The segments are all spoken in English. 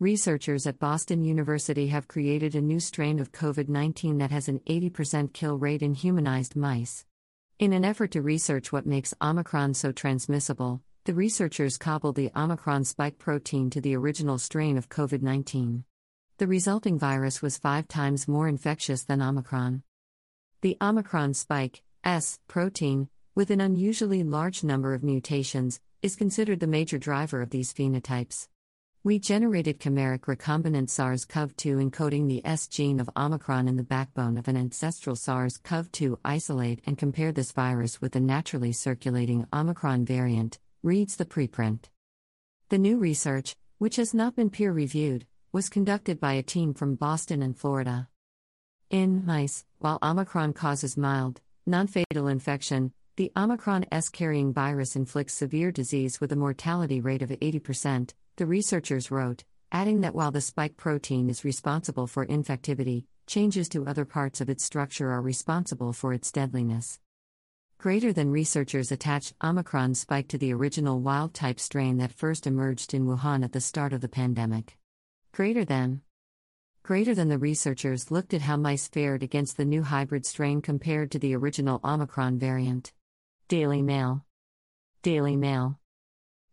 researchers at Boston University have created a new strain of COVID 19 that has an 80% kill rate in humanized mice. In an effort to research what makes Omicron so transmissible, the researchers cobbled the Omicron spike protein to the original strain of COVID 19. The resulting virus was five times more infectious than Omicron. The Omicron spike, S, protein, with an unusually large number of mutations, is considered the major driver of these phenotypes. We generated chimeric recombinant SARS CoV 2 encoding the S gene of Omicron in the backbone of an ancestral SARS CoV 2 isolate and compared this virus with the naturally circulating Omicron variant, reads the preprint. The new research, which has not been peer reviewed, was conducted by a team from Boston and Florida. In mice, while Omicron causes mild, non fatal infection, the Omicron S carrying virus inflicts severe disease with a mortality rate of 80%, the researchers wrote, adding that while the spike protein is responsible for infectivity, changes to other parts of its structure are responsible for its deadliness. Greater than researchers attached Omicron spike to the original wild type strain that first emerged in Wuhan at the start of the pandemic. Greater than. Greater than the researchers looked at how mice fared against the new hybrid strain compared to the original Omicron variant. Daily Mail. Daily Mail.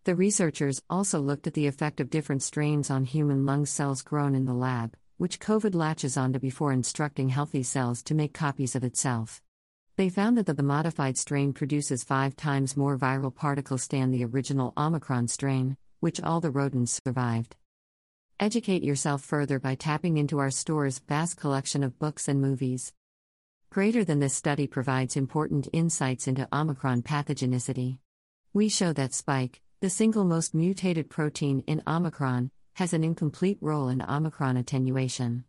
The researchers also looked at the effect of different strains on human lung cells grown in the lab, which COVID latches onto before instructing healthy cells to make copies of itself. They found that the modified strain produces five times more viral particles than the original Omicron strain, which all the rodents survived. Educate yourself further by tapping into our store's vast collection of books and movies. Greater than this study provides important insights into Omicron pathogenicity. We show that spike, the single most mutated protein in Omicron, has an incomplete role in Omicron attenuation.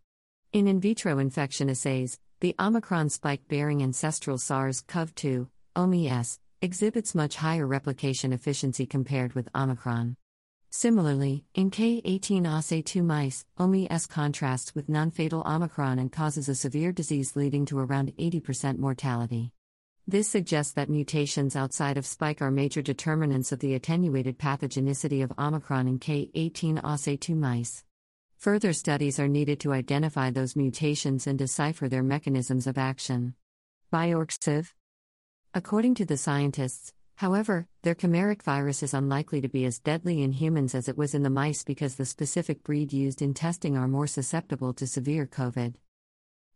In in vitro infection assays, the Omicron spike bearing ancestral SARS CoV 2, OMS, exhibits much higher replication efficiency compared with Omicron. Similarly, in K18 OSA2 mice, OMS contrasts with non fatal Omicron and causes a severe disease leading to around 80% mortality. This suggests that mutations outside of spike are major determinants of the attenuated pathogenicity of Omicron in K18 OSA2 mice. Further studies are needed to identify those mutations and decipher their mechanisms of action. BioRxiv? According to the scientists, however, their chimeric virus is unlikely to be as deadly in humans as it was in the mice because the specific breed used in testing are more susceptible to severe COVID.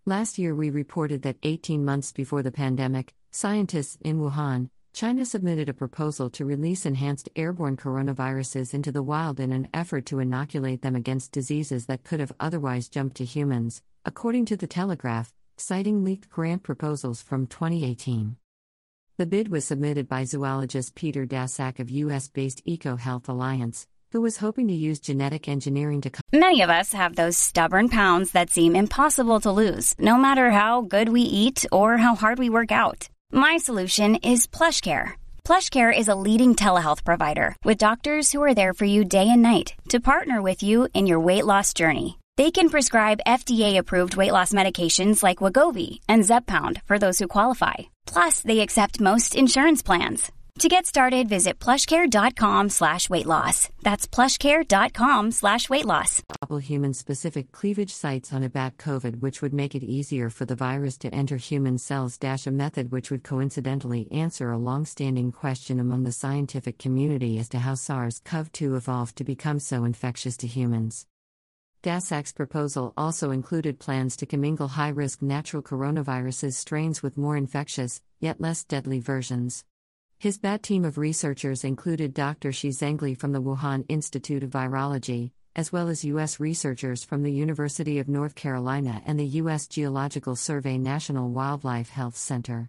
Last year, we reported that 18 months before the pandemic, Scientists in Wuhan, China submitted a proposal to release enhanced airborne coronaviruses into the wild in an effort to inoculate them against diseases that could have otherwise jumped to humans, according to The Telegraph, citing leaked grant proposals from 2018. The bid was submitted by zoologist Peter Daszak of US based EcoHealth Alliance, who was hoping to use genetic engineering to. Many of us have those stubborn pounds that seem impossible to lose, no matter how good we eat or how hard we work out. My solution is PlushCare. PlushCare is a leading telehealth provider with doctors who are there for you day and night to partner with you in your weight loss journey. They can prescribe FDA-approved weight loss medications like Wegovy and Zepbound for those who qualify. Plus, they accept most insurance plans. To get started, visit plushcare.com slash weight loss. That's plushcare.com slash weight loss. Human specific cleavage sites on a bat COVID, which would make it easier for the virus to enter human cells, dash a method which would coincidentally answer a long standing question among the scientific community as to how SARS CoV 2 evolved to become so infectious to humans. Daszak's proposal also included plans to commingle high risk natural coronaviruses strains with more infectious, yet less deadly versions. His BAT team of researchers included Dr. Shi Zhengli from the Wuhan Institute of Virology, as well as U.S. researchers from the University of North Carolina and the U.S. Geological Survey National Wildlife Health Center.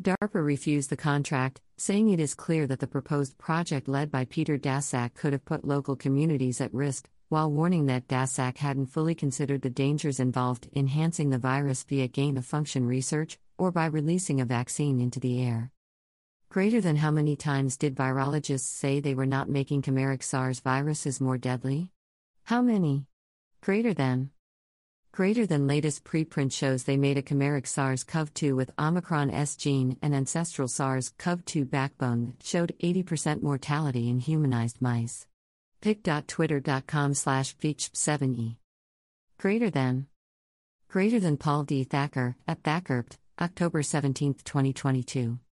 DARPA refused the contract, saying it is clear that the proposed project led by Peter Daszak could have put local communities at risk, while warning that Daszak hadn't fully considered the dangers involved enhancing the virus via gain of function research or by releasing a vaccine into the air. Greater than how many times did virologists say they were not making chimeric SARS viruses more deadly? How many? Greater than. Greater than latest preprint shows they made a chimeric SARS CoV 2 with Omicron S gene and ancestral SARS CoV 2 backbone that showed 80% mortality in humanized mice. pic.twitter.com slash 7e Greater than. Greater than Paul D. Thacker, at Thackerpt, October 17, 2022.